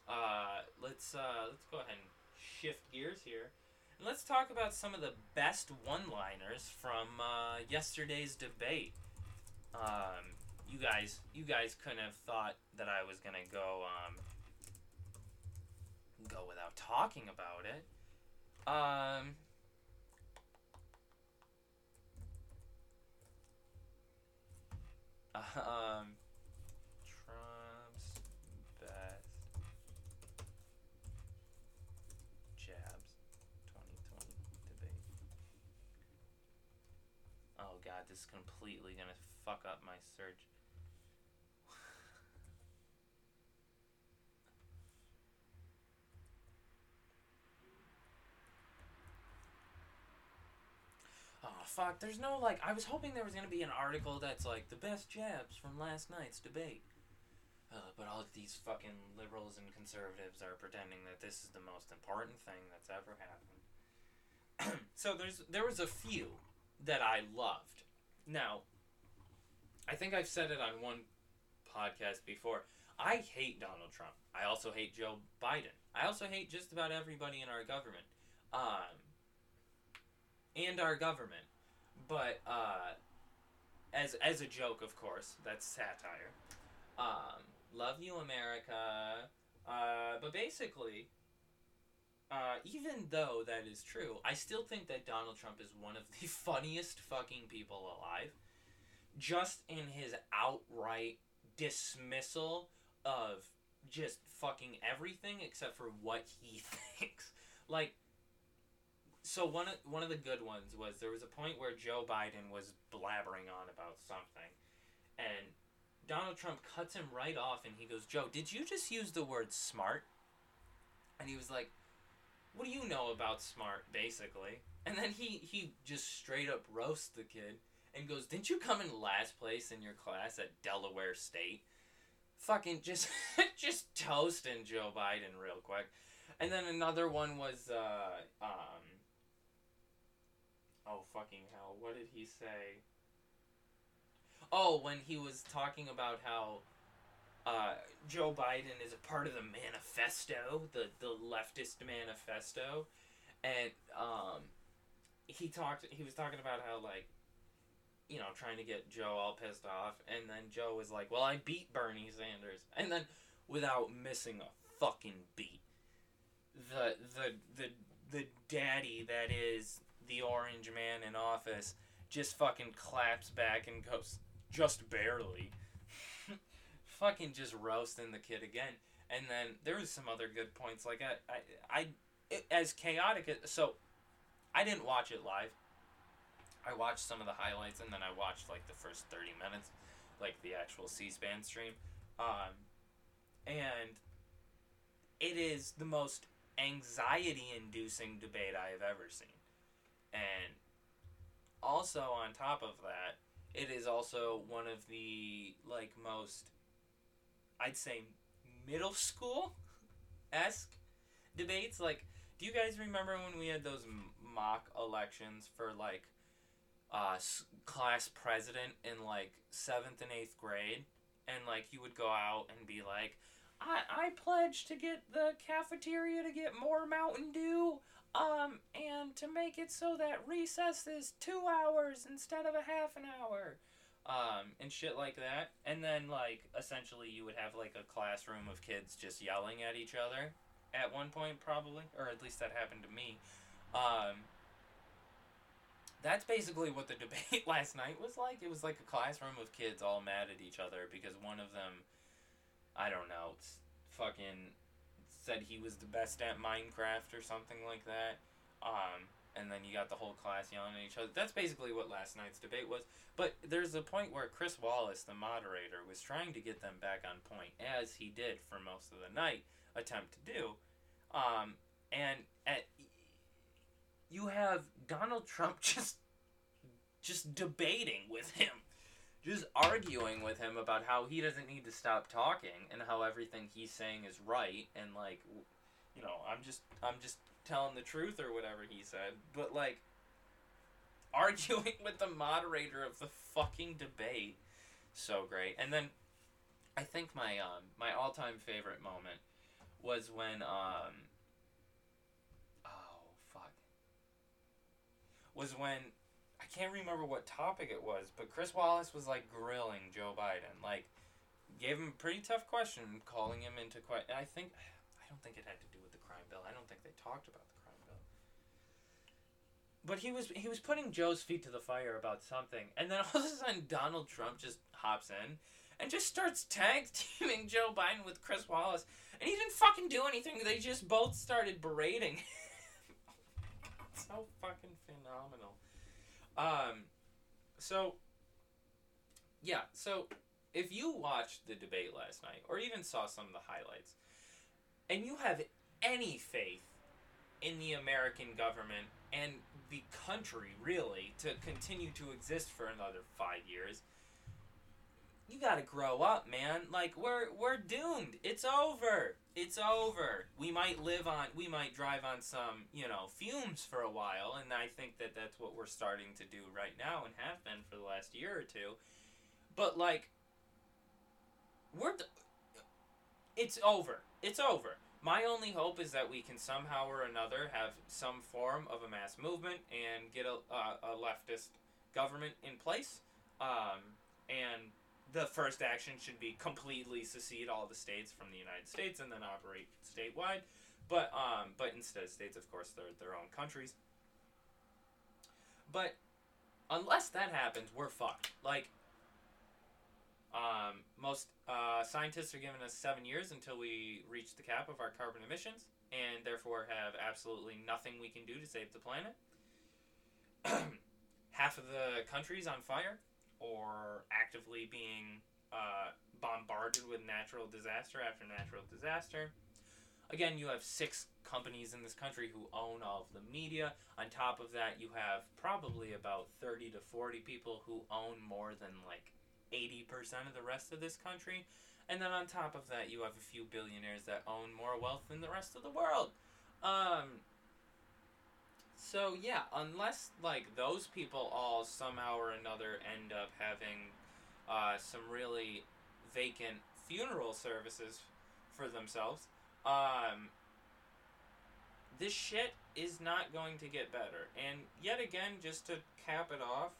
uh, let's uh, let's go ahead and shift gears here, and let's talk about some of the best one-liners from uh, yesterday's debate. Um, you guys, you guys couldn't have thought that I was gonna go um, go without talking about it. Um, [LAUGHS] Um, Trump's best jabs 2020 debate. Oh god, this is completely gonna fuck up my search. Fuck, there's no like. I was hoping there was gonna be an article that's like the best jabs from last night's debate. Uh, but all of these fucking liberals and conservatives are pretending that this is the most important thing that's ever happened. [CLEARS THROAT] so there's there was a few that I loved. Now, I think I've said it on one podcast before. I hate Donald Trump. I also hate Joe Biden. I also hate just about everybody in our government. Um, and our government but uh, as as a joke, of course, that's satire. Um, love you, America. Uh, but basically, uh, even though that is true, I still think that Donald Trump is one of the [LAUGHS] funniest fucking people alive. Just in his outright dismissal of just fucking everything except for what he [LAUGHS] thinks. Like, so one of one of the good ones was there was a point where Joe Biden was blabbering on about something, and Donald Trump cuts him right off, and he goes, "Joe, did you just use the word smart?" And he was like, "What do you know about smart?" Basically, and then he he just straight up roasts the kid, and goes, "Didn't you come in last place in your class at Delaware State?" Fucking just [LAUGHS] just toasting Joe Biden real quick. And then another one was uh um Oh fucking hell, what did he say? Oh, when he was talking about how uh, Joe Biden is a part of the manifesto, the the leftist manifesto, and um, he talked. He was talking about how like, you know, trying to get Joe all pissed off, and then Joe was like, "Well, I beat Bernie Sanders," and then without missing a fucking beat, the the the the daddy that is the orange man in office just fucking claps back and goes, "Just barely." [LAUGHS] fucking just roasting the kid again. And then there was some other good points. Like I, I, I it, as chaotic. As, so, I didn't watch it live. I watched some of the highlights, and then I watched like the first thirty minutes, like the actual C-SPAN stream. Um, and it is the most anxiety-inducing debate I have ever seen. And also on top of that, it is also one of the like most I'd say middle school esque debates. Like, do you guys remember when we had those mock elections for like uh, class president in like seventh and eighth grade? And like you would go out and be like, I, I pledge to get the cafeteria to get more Mountain Dew, um, and to make it so that recess is two hours instead of a half an hour um, and shit like that. And then like essentially you would have like a classroom of kids just yelling at each other at one point probably, or at least that happened to me. Um, that's basically what the [LAUGHS] debate [LAUGHS] last night was like. It was like a classroom of kids all mad at each other because one of them, I don't know, fucking said he was the best at Minecraft or something like that. Um, and then you got the whole class yelling at each other. That's basically what last night's debate was. But there's a point where Chris Wallace, the moderator, was trying to get them back on point, as he did for most of the night attempt to do. Um, and at, you have Donald Trump [LAUGHS] just just debating with him, just arguing with him about how he doesn't need to stop talking and how everything he's saying is right and like, you know, I'm just I'm just telling the truth or whatever he said, but like [LAUGHS] arguing with the moderator of the fucking debate. So great. And then I think my um my all-time favorite moment was when um oh fuck was when I can't remember what topic it was, but Chris Wallace was like grilling Joe Biden, like gave him a pretty tough question, calling him into question. I think I don't think it had to do with the crime bill. I don't think they talked about the crime bill. But he was he was putting Joe's feet to the fire about something, and then [LAUGHS] all of a sudden Donald Trump just hops in and just starts tag teaming Joe Biden with Chris Wallace, and he didn't fucking do anything. They just both started berating. [LAUGHS] so fucking phenomenal. Um, so yeah, so if you watched the debate last night, or even saw some of the highlights, and you have any faith in the American government and the country, really, to continue to exist for another five years, you gotta grow up, man. Like we're we're doomed. It's over. It's over. We might live on. We might drive on some, you know, fumes for a while, and I think that that's what we're starting to do right now, and have been for the last year or two. But like, we're. It's over. It's over. My only hope is that we can somehow or another have some form of a mass movement and get a, a leftist government in place. Um, and the first action should be completely secede all the states from the United States and then operate statewide. But um, but instead of states, of course, they're their own countries. But unless that happens, we're fucked. Like um, most uh, scientists are giving us seven years until we reach the cap of our carbon emissions, and therefore have absolutely nothing we can do to save the planet. [CLEARS THROAT] Half of the country's on fire, or actively being uh, bombarded with natural disaster after natural disaster. Again, you have six companies in this country who own all of the media. On top of that, you have probably about 30 to 40 people who own more than like 80% of the rest of this country. And then on top of that, you have a few billionaires that own more wealth than the rest of the world. Um, so yeah, unless like those people all somehow or another end up having uh, some really vacant funeral services for themselves, um, this shit is not going to get better. And yet again, just to cap it off,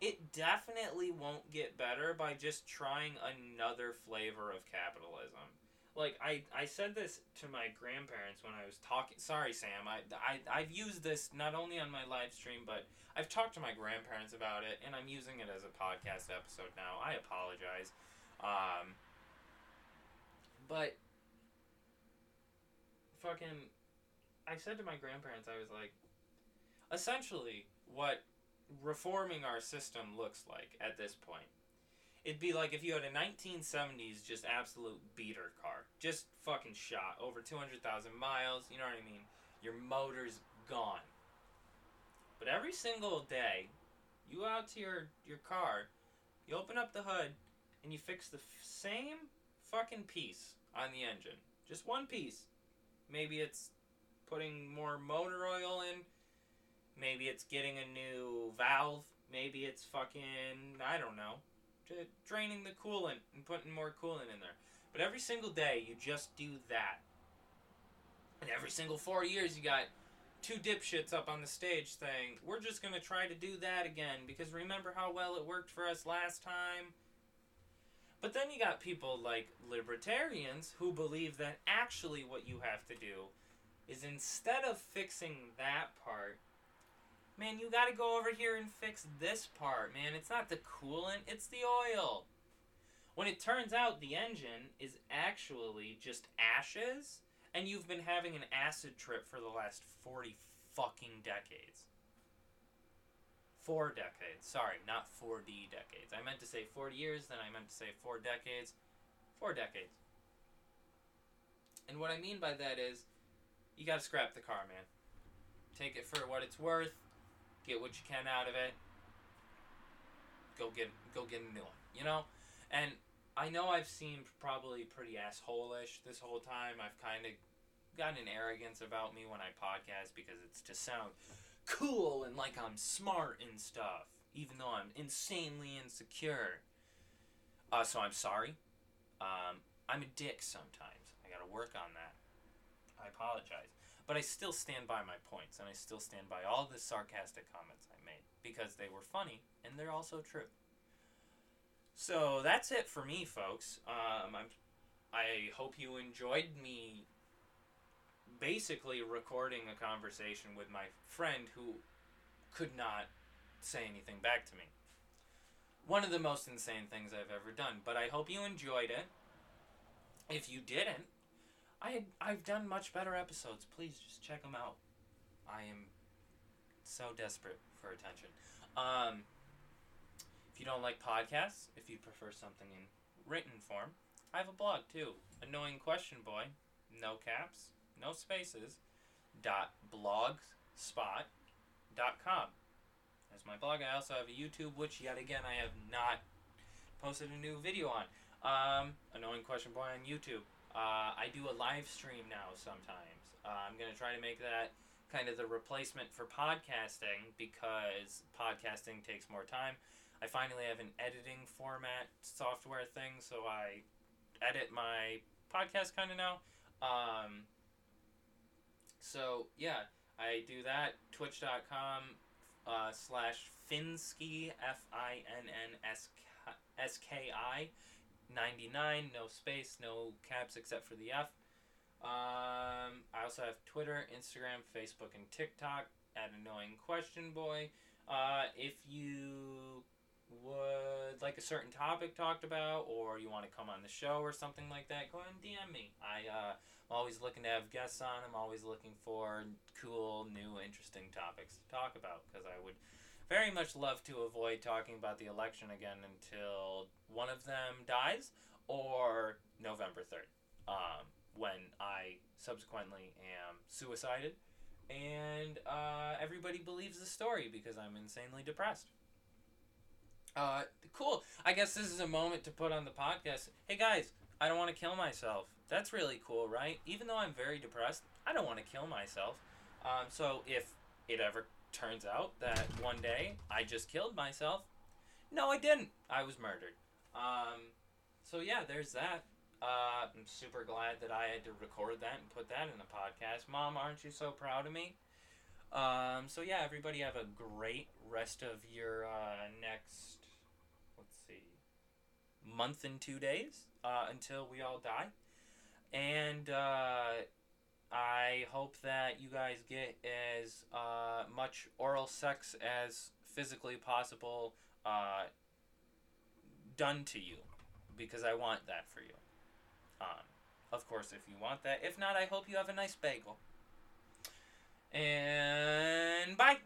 it definitely won't get better by just trying another flavor of capitalism. Like I, I said this to my grandparents when I was talking. Sorry, Sam. I, I I've used this not only on my live stream, but I've talked to my grandparents about it, and I'm using it as a podcast episode now. I apologize. Um, but fucking, I said to my grandparents, I was like, essentially, what reforming our system looks like at this point. It'd be like if you had a 1970s just absolute beater car, just fucking shot over 200,000 miles, you know what I mean? Your motor's gone. But every single day, you out to your, your car, you open up the hood, and you fix the f- same fucking piece on the engine. Just one piece. Maybe it's putting more motor oil in, Maybe it's getting a new valve. Maybe it's fucking, I don't know, draining the coolant and putting more coolant in there. But every single day, you just do that. And every single four years, you got two dipshits up on the stage saying, We're just going to try to do that again because remember how well it worked for us last time? But then you got people like libertarians who believe that actually what you have to do is instead of fixing that part, Man, you gotta go over here and fix this part, man. It's not the coolant, it's the oil. When it turns out the engine is actually just ashes, and you've been having an acid trip for the last 40 fucking decades. Four decades. Sorry, not 4D decades. I meant to say 40 years, then I meant to say four decades. Four decades. And what I mean by that is, you gotta scrap the car, man. Take it for what it's worth get what you can out of it. Go get go get a new one, you know. And I know I've seemed probably pretty assholeish this whole time. I've kind of gotten an arrogance about me when I podcast because it's to sound cool and like I'm smart and stuff, even though I'm insanely insecure. Uh, so I'm sorry. Um, I'm a dick sometimes. I gotta work on that. I apologize. But I still stand by my points, and I still stand by all the sarcastic comments I made because they were funny and they're also true. So that's it for me, folks. Um, I'm, I hope you enjoyed me basically recording a conversation with my friend who could not say anything back to me. One of the most insane things I've ever done, but I hope you enjoyed it. If you didn't, I had, I've done much better episodes. Please just check them out. I am so desperate for attention. Um, if you don't like podcasts, if you prefer something in written form, I have a blog too. Annoying Question Boy, no caps, no spaces, dot blogspot dot com. That's my blog. I also have a YouTube, which yet again I have not posted a new video on. Um, Annoying Question Boy on YouTube. Uh, I do a live stream now sometimes. Uh, I'm going to try to make that kind of the replacement for podcasting because podcasting takes more time. I finally have an editing format software thing, so I edit my podcast kind of now. Um, so, yeah, I do that. Twitch.com uh, slash Finnski, F I N N S K I. 99, no space, no caps except for the F. Um, I also have Twitter, Instagram, Facebook, and TikTok at Annoying Question Boy. Uh, if you would like a certain topic talked about, or you want to come on the show or something like that, go ahead and DM me. I, uh, I'm always looking to have guests on. I'm always looking for cool, new, interesting topics to talk about because I would very much love to avoid talking about the election again until one of them dies or November 3rd, um, when I subsequently am suicided, and uh, everybody believes the story because I'm insanely depressed. Uh, cool. I guess this is a moment to put on the podcast. Hey guys, I don't want to kill myself. That's really cool, right? Even though I'm very depressed, I don't want to kill myself. Um, so if it ever turns out that one day I just killed myself, no, I didn't. I was murdered. Um, so yeah, there's that. Uh, I'm super glad that I had to record that and put that in the podcast. Mom, aren't you so proud of me? Um, so yeah, everybody have a great rest of your uh, next, let's see, month and two days uh, until we all die. And uh, I hope that you guys get as uh, much oral sex as physically possible uh, done to you because I want that for you. Um, of course, if you want that. If not, I hope you have a nice bagel. And bye.